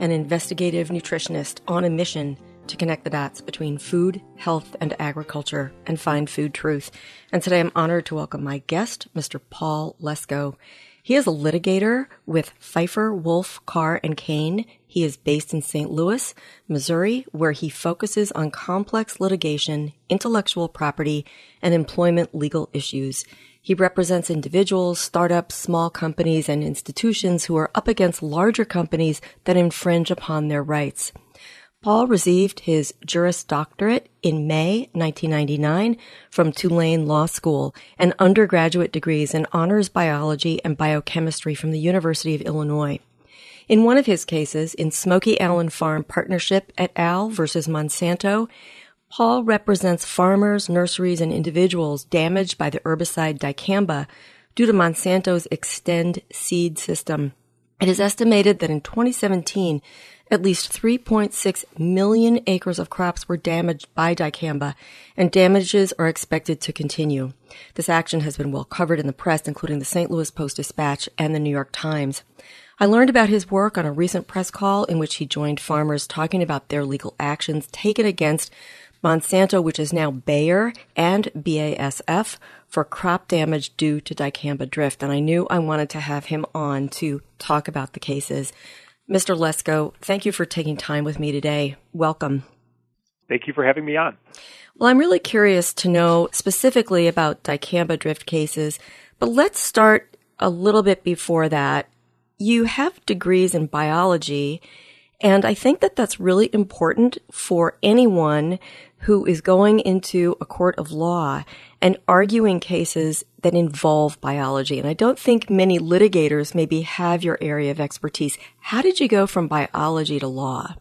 and investigative nutritionist on a mission to connect the dots between food, health, and agriculture and find food truth. And today I'm honored to welcome my guest, Mr. Paul Lesko. He is a litigator with Peiffer, Wolf, Carr, and Kane. He is based in St. Louis, Missouri, where he focuses on complex litigation, intellectual property, and employment legal issues. He represents individuals, startups, small companies, and institutions who are up against larger companies that infringe upon their rights. Paul received his Juris Doctorate in May 1999 from Tulane Law School and undergraduate degrees in honors biology and biochemistry from the University of Illinois. In one of his cases, in Smokey Alley Farm Partnership et al. versus Monsanto, Paul represents farmers, nurseries, and individuals damaged by the herbicide dicamba due to Monsanto's Xtend seed system. It is estimated that in 2017, at least 3.6 million acres of crops were damaged by dicamba, and damages are expected to continue. This action has been well covered in the press, including the St. Louis Post Dispatch and the New York Times. I learned about his work on a recent press call in which he joined farmers talking about their legal actions taken against Monsanto, which is now Bayer and BASF for crop damage due to dicamba drift. And I knew I wanted to have him on to talk about the cases. Mr. Lesko, thank you for taking time with me today. Welcome. Thank you for having me on. Well, I'm really curious to know specifically about dicamba drift cases, but let's start a little bit before that. You have degrees in biology, and I think that that's really important for anyone who is going into a court of law and arguing cases that involve biology. And I don't think many litigators maybe have your area of expertise. How did you go from biology to law?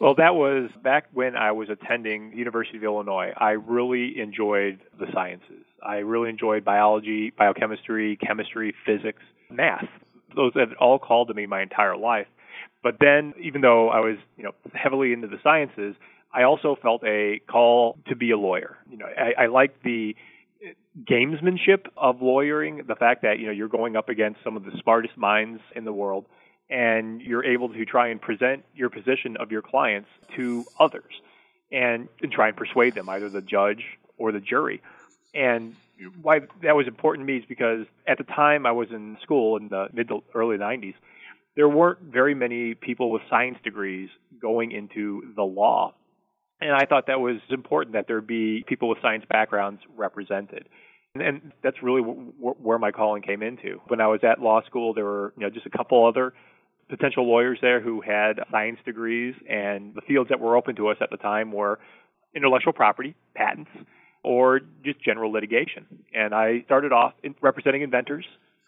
Well, that was back when I was attending University of Illinois. I really enjoyed the sciences. I really enjoyed biology, biochemistry, chemistry, physics, math. Those had all called to me my entire life. But then, even though I was, you know, heavily into the sciences, I also felt a call to be a lawyer. You know, I, I like the gamesmanship of lawyering, the fact that you know you're going up against some of the smartest minds in the world, and you're able to try and present your position of your clients to others, and, and try and persuade them, either the judge or the jury. And why that was important to me is because at the time I was in school in the mid to early 90s, there weren't very many people with science degrees going into the law and I thought that was important that there be people with science backgrounds represented. And, and that's really w- w- where my calling came into. When I was at law school, there were you know just a couple other potential lawyers there who had science degrees, and the fields that were open to us at the time were intellectual property, patents, or just general litigation. And I started off in representing inventors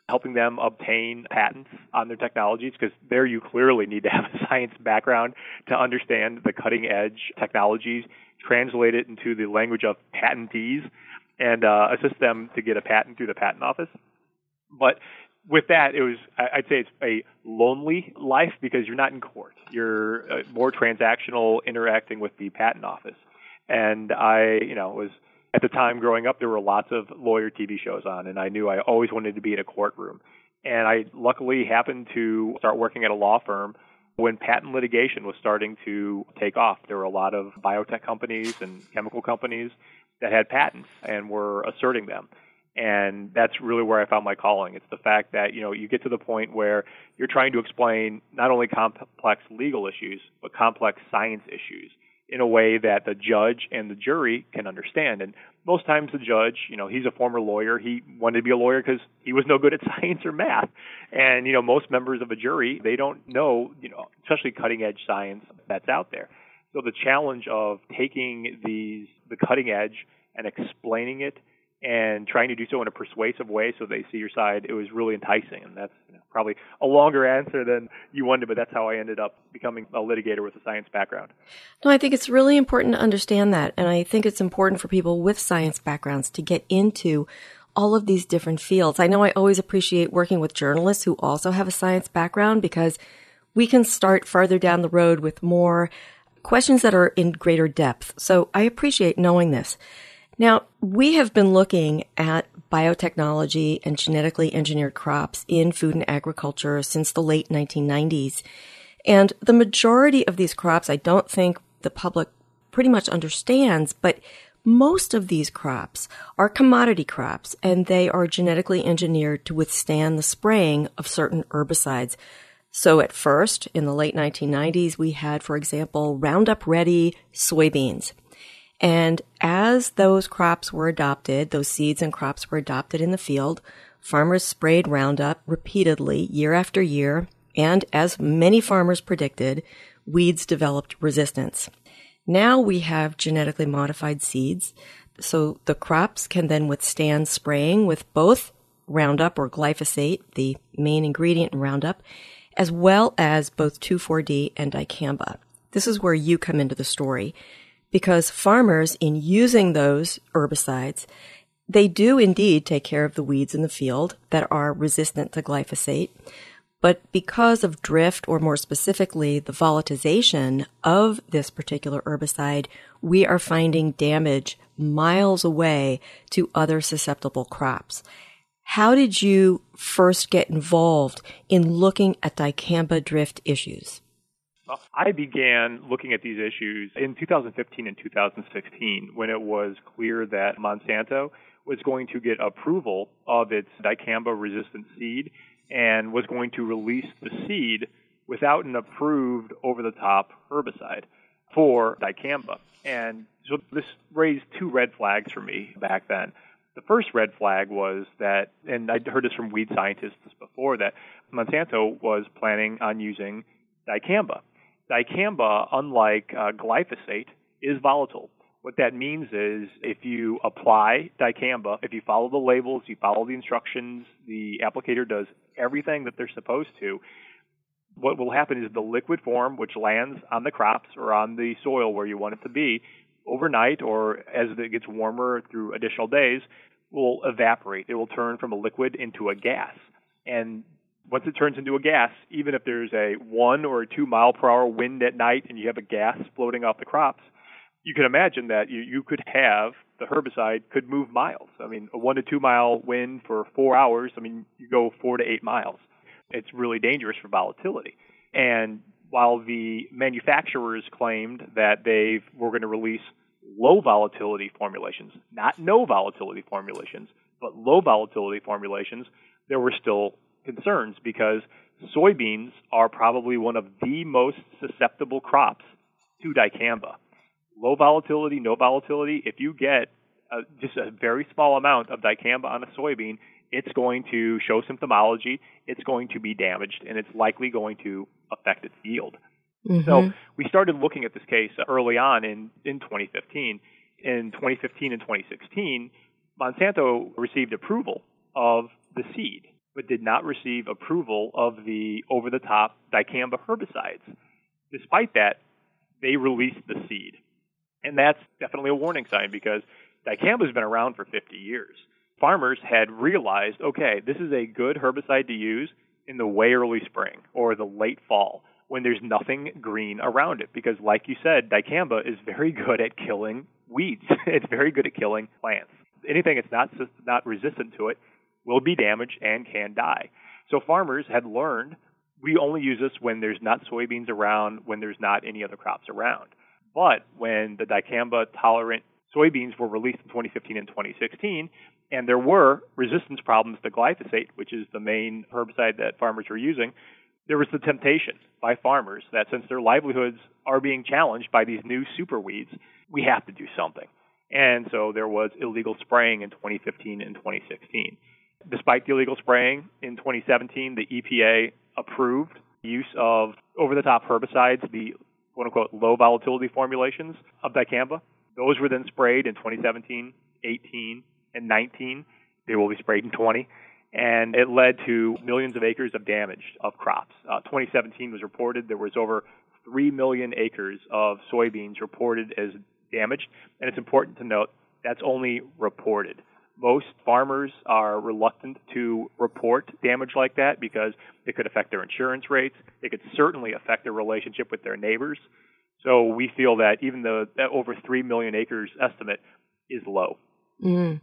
helping them obtain patents on their technologies because there you clearly need to have a science background to understand the cutting edge technologies, translate it into the language of patentees, and uh, assist them to get a patent through the patent office. But with that, it was I'd say it's a lonely life because you're not in court. You're uh, more transactional, interacting with the patent office. And I, you know, was at the time growing up, there were lots of lawyer TV shows on, and I knew I always wanted to be in a courtroom. And I luckily happened to start working at a law firm when patent litigation was starting to take off. There were a lot of biotech companies and chemical companies that had patents and were asserting them. And that's really where I found my calling. It's the fact that, you know, you get to the point where you're trying to explain not only complex legal issues, but complex science issues in a way that the judge and the jury can understand. And most times the judge, you know, he's a former lawyer. He wanted to be a lawyer because he was no good at science or math. And, you know, most members of a jury, they don't know, you know, especially cutting edge science that's out there. So the challenge of taking these, the cutting edge and explaining it and trying to do so in a persuasive way so they see your side, it was really enticing. And that's probably a longer answer than you wanted, but that's how I ended up becoming a litigator with a science background. No, I think it's really important to understand that. And I think it's important for people with science backgrounds to get into all of these different fields. I know I always appreciate working with journalists who also have a science background because we can start farther down the road with more questions that are in greater depth. So I appreciate knowing this. Now, we have been looking at biotechnology and genetically engineered crops in food and agriculture since the late 1990s. And the majority of these crops, I don't think the public pretty much understands, but most of these crops are commodity crops and they are genetically engineered to withstand the spraying of certain herbicides. So at first, in the late 1990s, we had, for example, Roundup Ready soybeans. And as those crops were adopted, those seeds and crops were adopted in the field, farmers sprayed Roundup repeatedly year after year. And as many farmers predicted, weeds developed resistance. Now we have genetically modified seeds. So the crops can then withstand spraying with both Roundup or glyphosate, the main ingredient in Roundup, as well as both 2,4-D and dicamba. This is where you come into the story because farmers, in using those herbicides, they do indeed take care of the weeds in the field that are resistant to glyphosate. But because of drift, or more specifically, the volatilization of this particular herbicide, we are finding damage miles away to other susceptible crops. How did you first get involved in looking at dicamba drift issues? I began looking at these issues in 2015 and 2016 when it was clear that Monsanto was going to get approval of its dicamba resistant seed and was going to release the seed without an approved over the top herbicide for dicamba. And so this raised two red flags for me back then. The first red flag was that, and I'd heard this from weed scientists before, that Monsanto was planning on using dicamba dicamba, unlike uh, glyphosate, is volatile. What that means is if you apply dicamba, if you follow the labels, you follow the instructions, the applicator does everything that they're supposed to, what will happen is the liquid form, which lands on the crops or on the soil where you want it to be, overnight or as it gets warmer through additional days, will evaporate. It will turn from a liquid into a gas. And once it turns into a gas, even if there's a one or a two mile per hour wind at night and you have a gas floating off the crops, you can imagine that you, you could have the herbicide could move miles. I mean, a one to two mile wind for four hours, I mean, you go four to eight miles. It's really dangerous for volatility. And while the manufacturers claimed that they were going to release low volatility formulations, not no volatility formulations, but low volatility formulations, there were still concerns because soybeans are probably one of the most susceptible crops to dicamba. Low volatility, no volatility, if you get a, just a very small amount of dicamba on a soybean, it's going to show symptomology, it's going to be damaged, and it's likely going to affect its yield. Mm-hmm. So we started looking at this case early on in, in 2015. In 2015 and 2016, Monsanto received approval of the seed but did not receive approval of the over the top dicamba herbicides. Despite that, they released the seed. And that's definitely a warning sign because dicamba has been around for 50 years. Farmers had realized, okay, this is a good herbicide to use in the way early spring or the late fall when there's nothing green around it because like you said, dicamba is very good at killing weeds. it's very good at killing plants. Anything that's not not resistant to it will be damaged and can die. So farmers had learned we only use this when there's not soybeans around, when there's not any other crops around. But when the dicamba tolerant soybeans were released in 2015 and 2016, and there were resistance problems to glyphosate, which is the main herbicide that farmers were using, there was the temptation by farmers that since their livelihoods are being challenged by these new super weeds, we have to do something. And so there was illegal spraying in 2015 and 2016. Despite the illegal spraying in 2017, the EPA approved use of over the top herbicides, the quote unquote low volatility formulations of dicamba. Those were then sprayed in 2017, 18, and 19. They will be sprayed in 20 and it led to millions of acres of damage of crops. Uh, 2017 was reported there was over 3 million acres of soybeans reported as damaged, and it's important to note that's only reported. Most farmers are reluctant to report damage like that because it could affect their insurance rates. It could certainly affect their relationship with their neighbors. So we feel that even though that over 3 million acres estimate is low. Mm.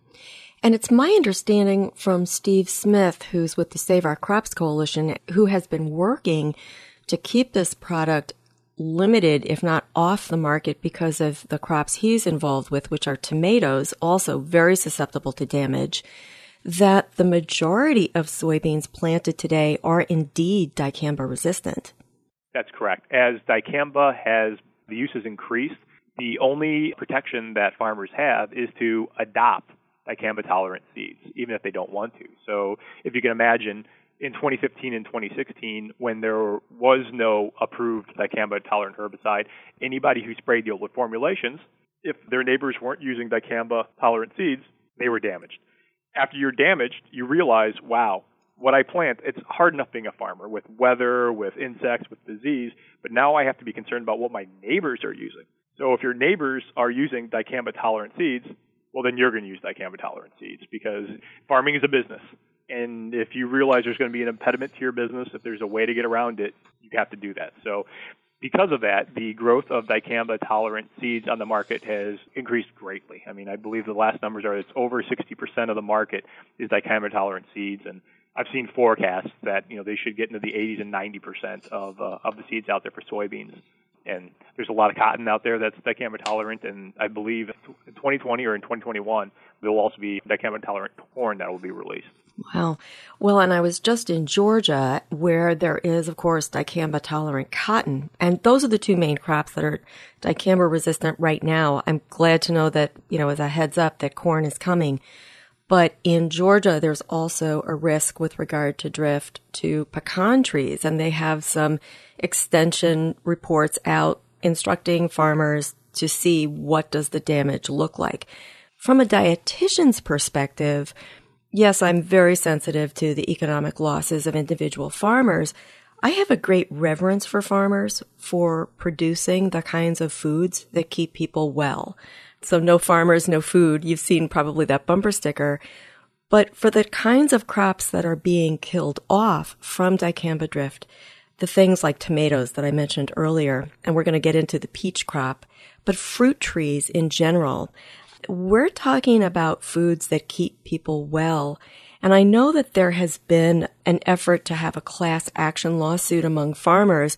And it's my understanding from Steve Smith, who's with the Save Our Crops Coalition, who has been working to keep this product limited, if not off the market, because of the crops he's involved with, which are tomatoes, also very susceptible to damage, that the majority of soybeans planted today are indeed dicamba resistant. That's correct. As dicamba has the use has increased, the only protection that farmers have is to adopt dicamba tolerant seeds, even if they don't want to. So if you can imagine in 2015 and 2016, when there was no approved dicamba tolerant herbicide, anybody who sprayed the old formulations, if their neighbors weren't using dicamba tolerant seeds, they were damaged. After you're damaged, you realize, wow, what I plant, it's hard enough being a farmer with weather, with insects, with disease, but now I have to be concerned about what my neighbors are using. So if your neighbors are using dicamba tolerant seeds, well, then you're going to use dicamba tolerant seeds because farming is a business. And if you realize there's going to be an impediment to your business, if there's a way to get around it, you have to do that. So, because of that, the growth of dicamba tolerant seeds on the market has increased greatly. I mean, I believe the last numbers are it's over 60% of the market is dicamba tolerant seeds, and I've seen forecasts that you know they should get into the 80s and 90% of uh, of the seeds out there for soybeans and there's a lot of cotton out there that's dicamba tolerant, and I believe in 2020 or in 2021 there will also be dicamba tolerant corn that will be released. Wow. Well, and I was just in Georgia where there is, of course, dicamba tolerant cotton. And those are the two main crops that are dicamba resistant right now. I'm glad to know that, you know, as a heads up that corn is coming. But in Georgia, there's also a risk with regard to drift to pecan trees. And they have some extension reports out instructing farmers to see what does the damage look like. From a dietitian's perspective, yes, I'm very sensitive to the economic losses of individual farmers. I have a great reverence for farmers for producing the kinds of foods that keep people well. So no farmers, no food. You've seen probably that bumper sticker. But for the kinds of crops that are being killed off from dicamba drift, the things like tomatoes that I mentioned earlier, and we're going to get into the peach crop, but fruit trees in general. We're talking about foods that keep people well. And I know that there has been an effort to have a class action lawsuit among farmers.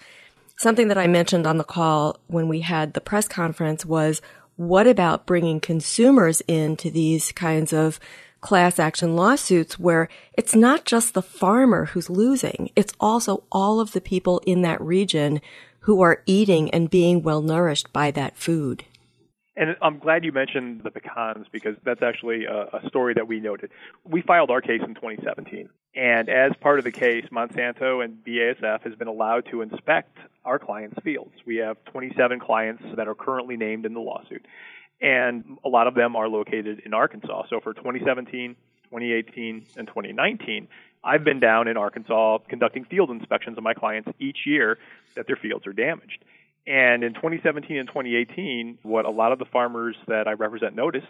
Something that I mentioned on the call when we had the press conference was what about bringing consumers into these kinds of class action lawsuits where it's not just the farmer who's losing, it's also all of the people in that region who are eating and being well nourished by that food. And I'm glad you mentioned the pecans because that's actually a, a, story that we noted. We filed our case in 2017. And as part of the case, Monsanto and BASF has been allowed to inspect our clients' fields. We have 27 clients that are currently named in the lawsuit and a lot of them are located in Arkansas. So for 2017, 2018, and 2019, I've been down in Arkansas conducting field inspections of my clients each year that their fields are damaged. And in 2017 and 2018, what a lot of the farmers that I represent noticed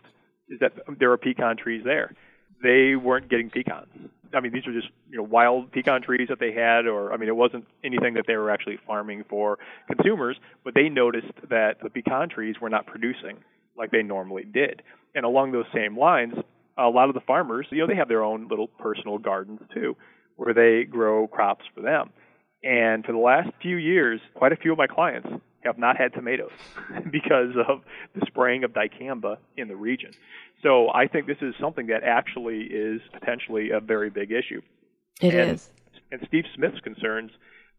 is that there are pecan trees there. They weren't getting pecans. I mean, these are just you know wild pecan trees that they had, or I mean, it wasn't anything that they were actually farming for consumers. But they noticed that the pecan trees were not producing like they normally did. And along those same lines, a lot of the farmers, you know, they have their own little personal gardens too, where they grow crops for them. And for the last few years, quite a few of my clients have not had tomatoes because of the spraying of dicamba in the region. So I think this is something that actually is potentially a very big issue. It and, is. And Steve Smith's concerns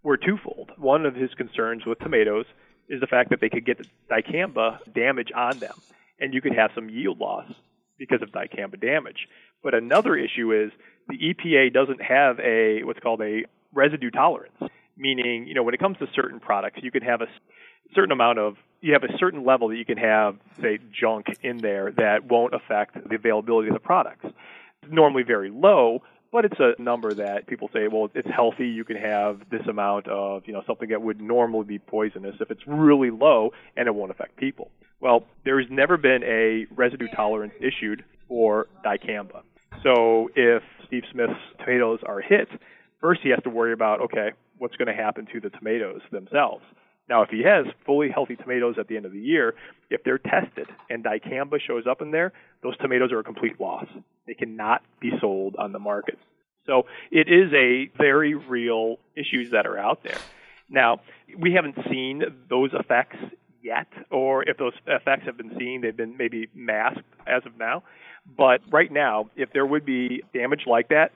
were twofold. One of his concerns with tomatoes is the fact that they could get dicamba damage on them, and you could have some yield loss because of dicamba damage. But another issue is the EPA doesn't have a what's called a residue tolerance, meaning you know when it comes to certain products, you can have a certain amount of you have a certain level that you can have, say, junk in there that won't affect the availability of the products. Normally very low, but it's a number that people say, well, it's healthy. You can have this amount of, you know, something that would normally be poisonous if it's really low and it won't affect people. Well, there's never been a residue tolerance issued for dicamba. So if Steve Smith's tomatoes are hit, first he has to worry about, okay, what's going to happen to the tomatoes themselves. Now, if he has fully healthy tomatoes at the end of the year, if they're tested and dicamba shows up in there, those tomatoes are a complete loss. They cannot be sold on the market. So it is a very real issues that are out there. Now, we haven't seen those effects yet, or if those effects have been seen, they've been maybe masked as of now. But right now, if there would be damage like that,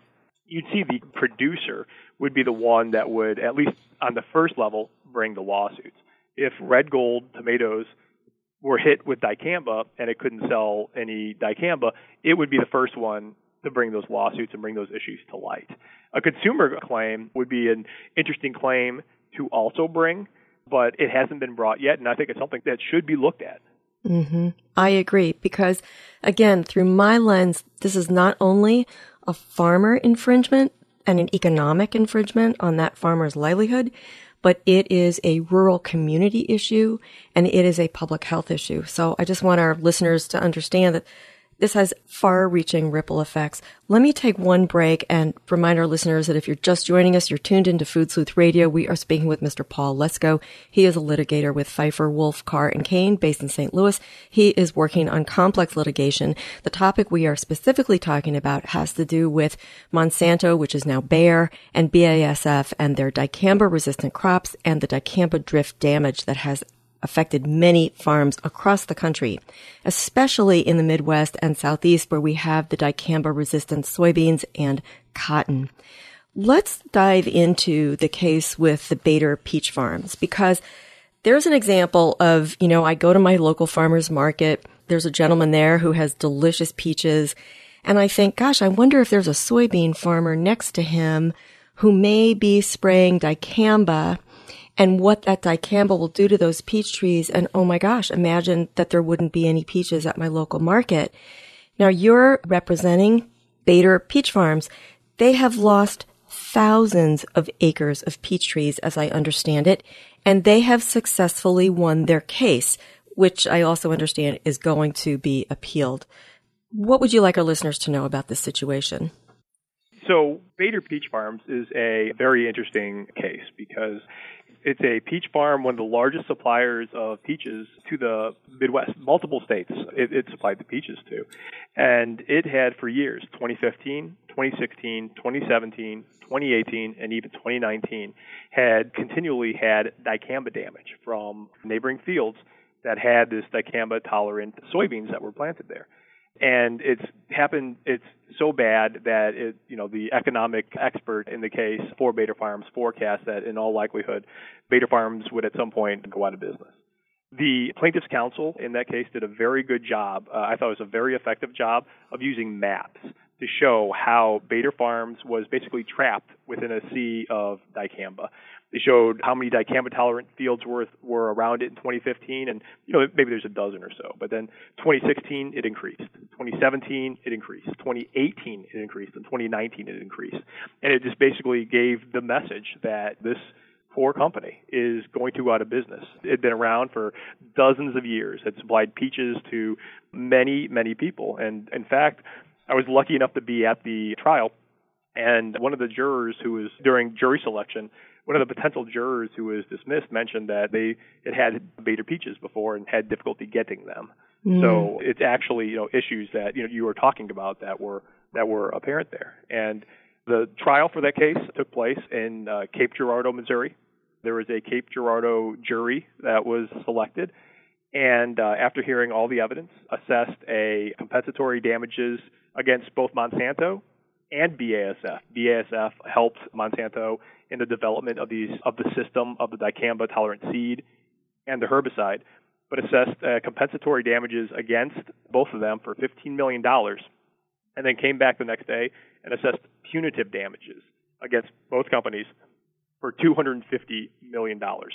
you'd see the producer would be the one that would, at least on the first level, bring the lawsuits. If Red Gold tomatoes were hit with dicamba and it couldn't sell any dicamba, it would be the first one to bring those lawsuits and bring those issues to light. A consumer claim would be an interesting claim to also bring, but it hasn't been brought yet, and I think it's something that should be looked at. Mm-hmm. I agree because, again, through my lens, this is not only a farmer infringement and an economic infringement on that farmer's livelihood, but it is a rural community issue and it is a public health issue. So I just want our listeners to understand that this has far reaching ripple effects. Let me take one break and remind our listeners that if you're just joining us, you're tuned into Food Sleuth Radio. We are speaking with Mr. Paul Lesko. He is a litigator with Peiffer, Wolf, Carr, and Kane based in St. Louis. He is working on complex litigation. The topic we are specifically talking about has to do with Monsanto, which is now Bayer, and BASF and their dicamba resistant crops and the dicamba drift damage that has affected many farms across the country, especially in the Midwest and Southeast where we have the dicamba resistant soybeans and cotton. Let's dive into the case with the Bader peach farms because there's an example of, you know, I go to my local farmer's market. There's a gentleman there who has delicious peaches. And I think, gosh, I wonder if there's a soybean farmer next to him who may be spraying dicamba and what that dicamba will do to those peach trees. And oh my gosh, imagine that there wouldn't be any peaches at my local market. Now you're representing Bader Peach Farms. They have lost thousands of acres of peach trees, as I understand it, and they have successfully won their case, which I also understand is going to be appealed. What would you like our listeners to know about this situation? So, Bader Peach Farms is a very interesting case because it's a peach farm, one of the largest suppliers of peaches to the Midwest, multiple states. It, it supplied the peaches to. And it had for years 2015, 2016, 2017, 2018, and even 2019 had continually had dicamba damage from neighboring fields that had this dicamba tolerant soybeans that were planted there and it's happened it's so bad that it you know the economic expert in the case for Bader Farms forecast that in all likelihood Bader Farms would at some point go out of business. The plaintiff's counsel in that case did a very good job. Uh, I thought it was a very effective job of using maps to show how Bader Farms was basically trapped within a sea of dicamba. They showed how many dicamba tolerant fields were were around it in 2015, and you know maybe there's a dozen or so. But then 2016 it increased, 2017 it increased, 2018 it increased, and 2019 it increased, and it just basically gave the message that this poor company is going to go out of business. It had been around for dozens of years. It supplied peaches to many, many people. And in fact, I was lucky enough to be at the trial, and one of the jurors who was during jury selection one of the potential jurors who was dismissed mentioned that they had had Bader peaches before and had difficulty getting them. Mm. So it's actually you know issues that you know you were talking about that were that were apparent there. And the trial for that case took place in uh, Cape Girardeau, Missouri. There was a Cape Girardeau jury that was selected, and uh, after hearing all the evidence, assessed a compensatory damages against both Monsanto and BASF. BASF helped Monsanto in the development of these of the system of the dicamba tolerant seed and the herbicide, but assessed uh, compensatory damages against both of them for 15 million dollars, and then came back the next day and assessed punitive damages against both companies for 250 million dollars.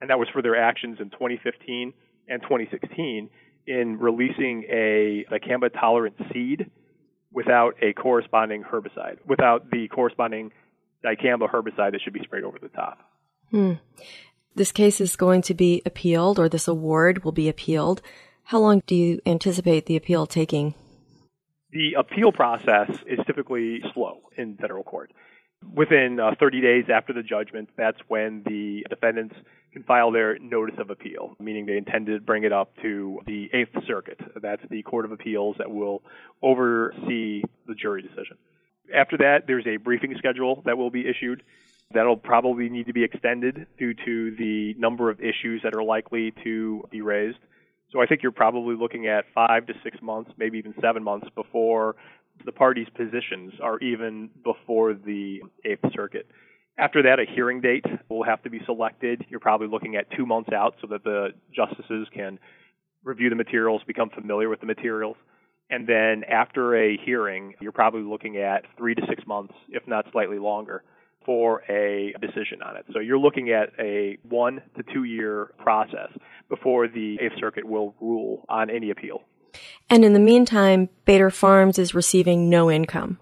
and that was for their actions in 2015 and 2016 in releasing a dicamba tolerant seed without a corresponding herbicide, without the corresponding dicamba herbicide that should be sprayed over the top. Hmm. This case is going to be appealed, or this award will be appealed. How long do you anticipate the appeal taking? The appeal process is typically slow in federal court. Within uh, 30 days after the judgment, that's when the defendants can file their notice of appeal, meaning they intend to bring it up to the Eighth Circuit. That's the Court of Appeals that will oversee the jury decision. After that, there's a briefing schedule that will be issued. That'll probably need to be extended due to the number of issues that are likely to be raised. So I think you're probably looking at five to six months, maybe even seven months before the parties' positions are even before the Eighth Circuit. After that, a hearing date will have to be selected. You're probably looking at two months out so that the justices can review the materials, become familiar with the materials. And then after a hearing, you're probably looking at three to six months, if not slightly longer, for a decision on it. So you're looking at a one to two year process before the Eighth Circuit will rule on any appeal. And in the meantime, Bader Farms is receiving no income.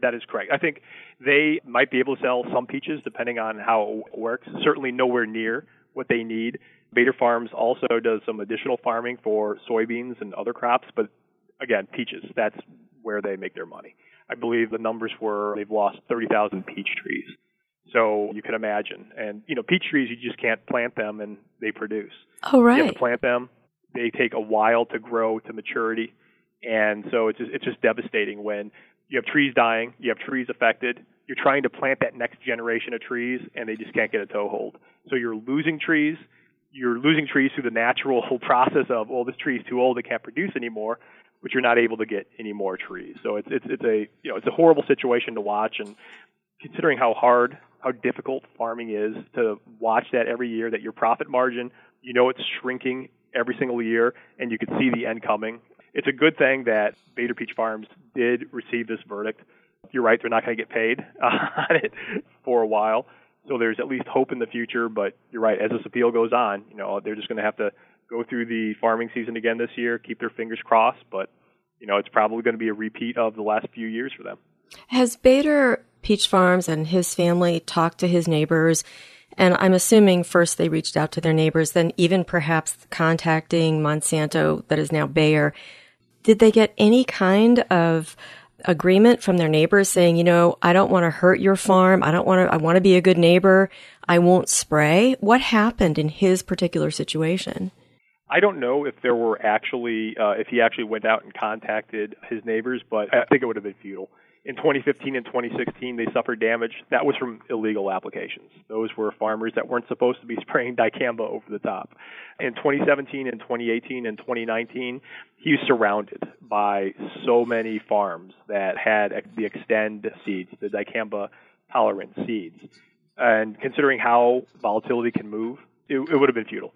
That is correct. I think they might be able to sell some peaches depending on how it works. Certainly nowhere near what they need. Bader Farms also does some additional farming for soybeans and other crops, but again, peaches, that's where they make their money. I believe the numbers were they've lost 30,000 peach trees. So you can imagine. And, you know, peach trees, you just can't plant them and they produce. Oh, right. You have to plant them, they take a while to grow to maturity, and so it's just, it's just devastating when you have trees dying, you have trees affected. You're trying to plant that next generation of trees, and they just can't get a toehold. So you're losing trees. You're losing trees through the natural whole process of, well, this tree is too old; it can't produce anymore. But you're not able to get any more trees. So it's it's it's a you know it's a horrible situation to watch, and considering how hard, how difficult farming is to watch that every year, that your profit margin, you know, it's shrinking every single year, and you could see the end coming. It's a good thing that Bader Peach Farms did receive this verdict. You're right; they're not going to get paid on it for a while, so there's at least hope in the future. But you're right; as this appeal goes on, you know, they're just going to have to go through the farming season again this year, keep their fingers crossed. But you know, it's probably going to be a repeat of the last few years for them. Has Bader Peach Farms and his family talked to his neighbors and I'm assuming first they reached out to their neighbors, then even perhaps contacting Monsanto, that is now Bayer. Did they get any kind of agreement from their neighbors saying, you know, I don't want to hurt your farm. I don't want to, I want to be a good neighbor. I won't spray. What happened in his particular situation? I don't know if there were actually, uh, if he actually went out and contacted his neighbors, but I think it would have been futile in 2015 and 2016 they suffered damage. That was from illegal applications. Those were farmers that weren't supposed to be spraying dicamba over the top. In 2017 and 2018 and 2019, he was surrounded by so many farms that had the Xtend seeds, the dicamba tolerant seeds. And considering how volatility can move, it, it would have been futile.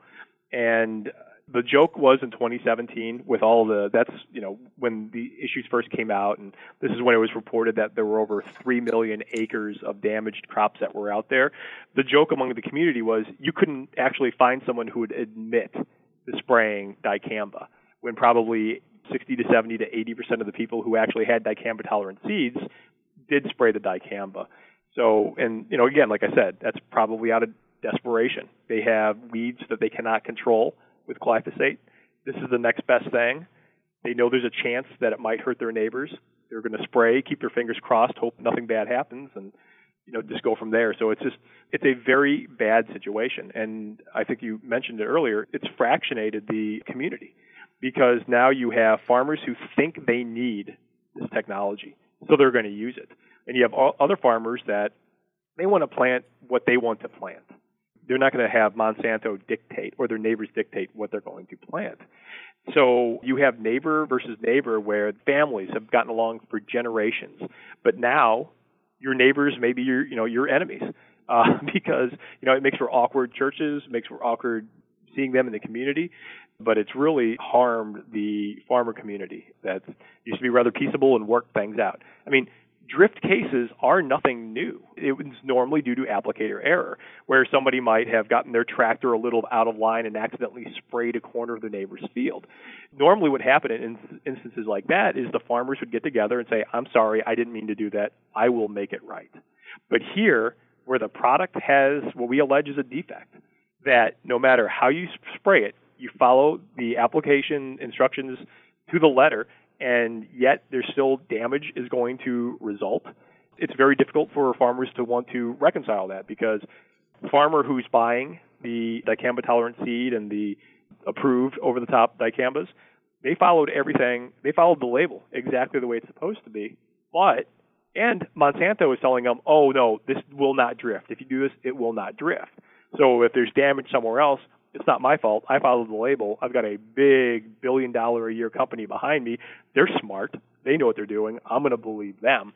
And the joke was in 2017 with all the that's you know when the issues first came out and this is when it was reported that there were over 3 million acres of damaged crops that were out there. The joke among the community was you couldn't actually find someone who would admit to spraying dicamba when probably 60 to 70 to 80 percent of the people who actually had dicamba tolerant seeds did spray the dicamba. So and you know again like I said that's probably out of desperation. They have weeds that they cannot control with glyphosate. This is the next best thing. They know there's a chance that it might hurt their neighbors. They're going to spray, keep their fingers crossed, hope nothing bad happens, and you know just go from there. So it's just it's a very bad situation, and I think you mentioned it earlier. It's fractionated the community because now you have farmers who think they need this technology, so they're going to use it, and you have other farmers that they want to plant what they want to plant they're not going to have Monsanto dictate or their neighbors dictate what they're going to plant. So you have neighbor versus neighbor where families have gotten along for generations, but now your neighbors maybe your you know your enemies uh, because you know it makes for awkward churches, makes for awkward seeing them in the community, but it's really harmed the farmer community that used to be rather peaceable and work things out. I mean, drift cases are nothing new. It was normally due to applicator error, where somebody might have gotten their tractor a little out of line and accidentally sprayed a corner of their neighbor's field. Normally, what happened in instances like that is the farmers would get together and say, I'm sorry, I didn't mean to do that. I will make it right. But here, where the product has what we allege is a defect, that no matter how you spray it, you follow the application instructions to the letter, and yet there's still damage is going to result. It's very difficult for farmers to want to reconcile that because the farmer who's buying the dicamba tolerant seed and the approved over the top dicambas, they followed everything, they followed the label exactly the way it's supposed to be. But, and Monsanto is telling them, oh no, this will not drift. If you do this, it will not drift. So if there's damage somewhere else, it's not my fault. I followed the label. I've got a big billion dollar a year company behind me. They're smart. They know what they're doing. I'm going to believe them.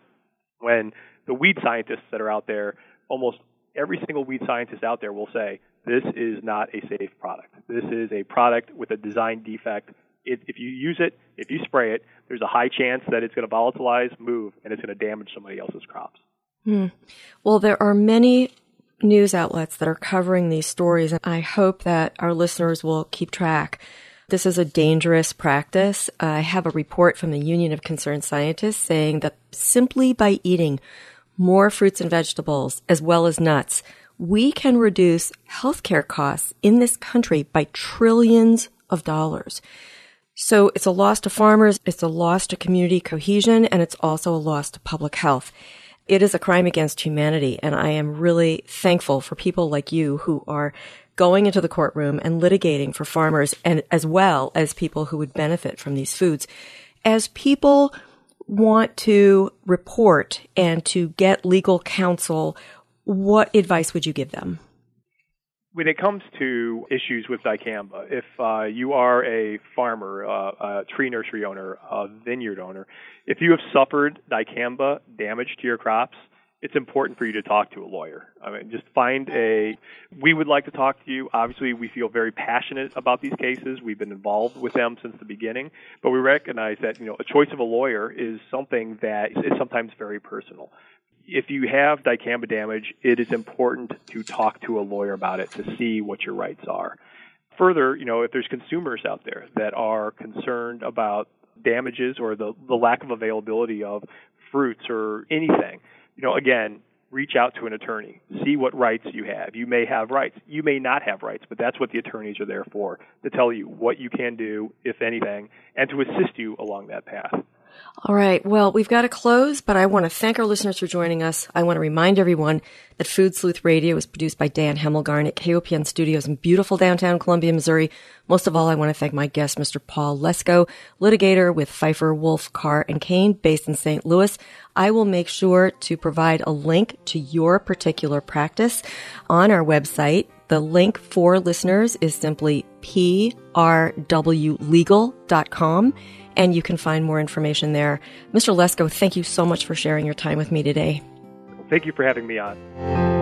When the weed scientists that are out there, almost every single weed scientist out there will say, this is not a safe product. This is a product with a design defect. It, if you use it, if you spray it, there's a high chance that it's going to volatilize, move, and it's going to damage somebody else's crops. Hmm. Well, there are many news outlets that are covering these stories, and I hope that our listeners will keep track. This is a dangerous practice. I have a report from the Union of Concerned Scientists saying that simply by eating more fruits and vegetables as well as nuts, we can reduce healthcare costs in this country by trillions of dollars. So it's a loss to farmers, it's a loss to community cohesion, and it's also a loss to public health it is a crime against humanity. And I am really thankful for people like you who are going into the courtroom and litigating for farmers and as well as people who would benefit from these foods. As people want to report and to get legal counsel, what advice would you give them? When it comes to issues with dicamba, if uh, you are a farmer, uh, a tree nursery owner, a vineyard owner, if you have suffered dicamba damage to your crops, it's important for you to talk to a lawyer. I mean, just find a. We would like to talk to you. Obviously, we feel very passionate about these cases. We've been involved with them since the beginning, but we recognize that you know a choice of a lawyer is something that is sometimes very personal if you have dicamba damage, it is important to talk to a lawyer about it to see what your rights are. Further, you know, if there's consumers out there that are concerned about damages or the, the lack of availability of fruits or anything, you know, again, reach out to an attorney. See what rights you have. You may have rights. You may not have rights, but that's what the attorneys are there for, to tell you what you can do, if anything, and to assist you along that path. All right. Well, we've got to close, but I want to thank our listeners for joining us. I want to remind everyone that Food Sleuth Radio is produced by Dan Hemmelgarn at KOPN Studios in beautiful downtown Columbia, Missouri. Most of all, I want to thank my guest, Mr. Paul Lesko, litigator with Peiffer, Wolf, Carr, and Kane, based in St. Louis. I will make sure to provide a link to your particular practice on our website. The link for listeners is simply prwlegal.com and you can find more information there. Mr. Lesko, thank you so much for sharing your time with me today. Thank you for having me on.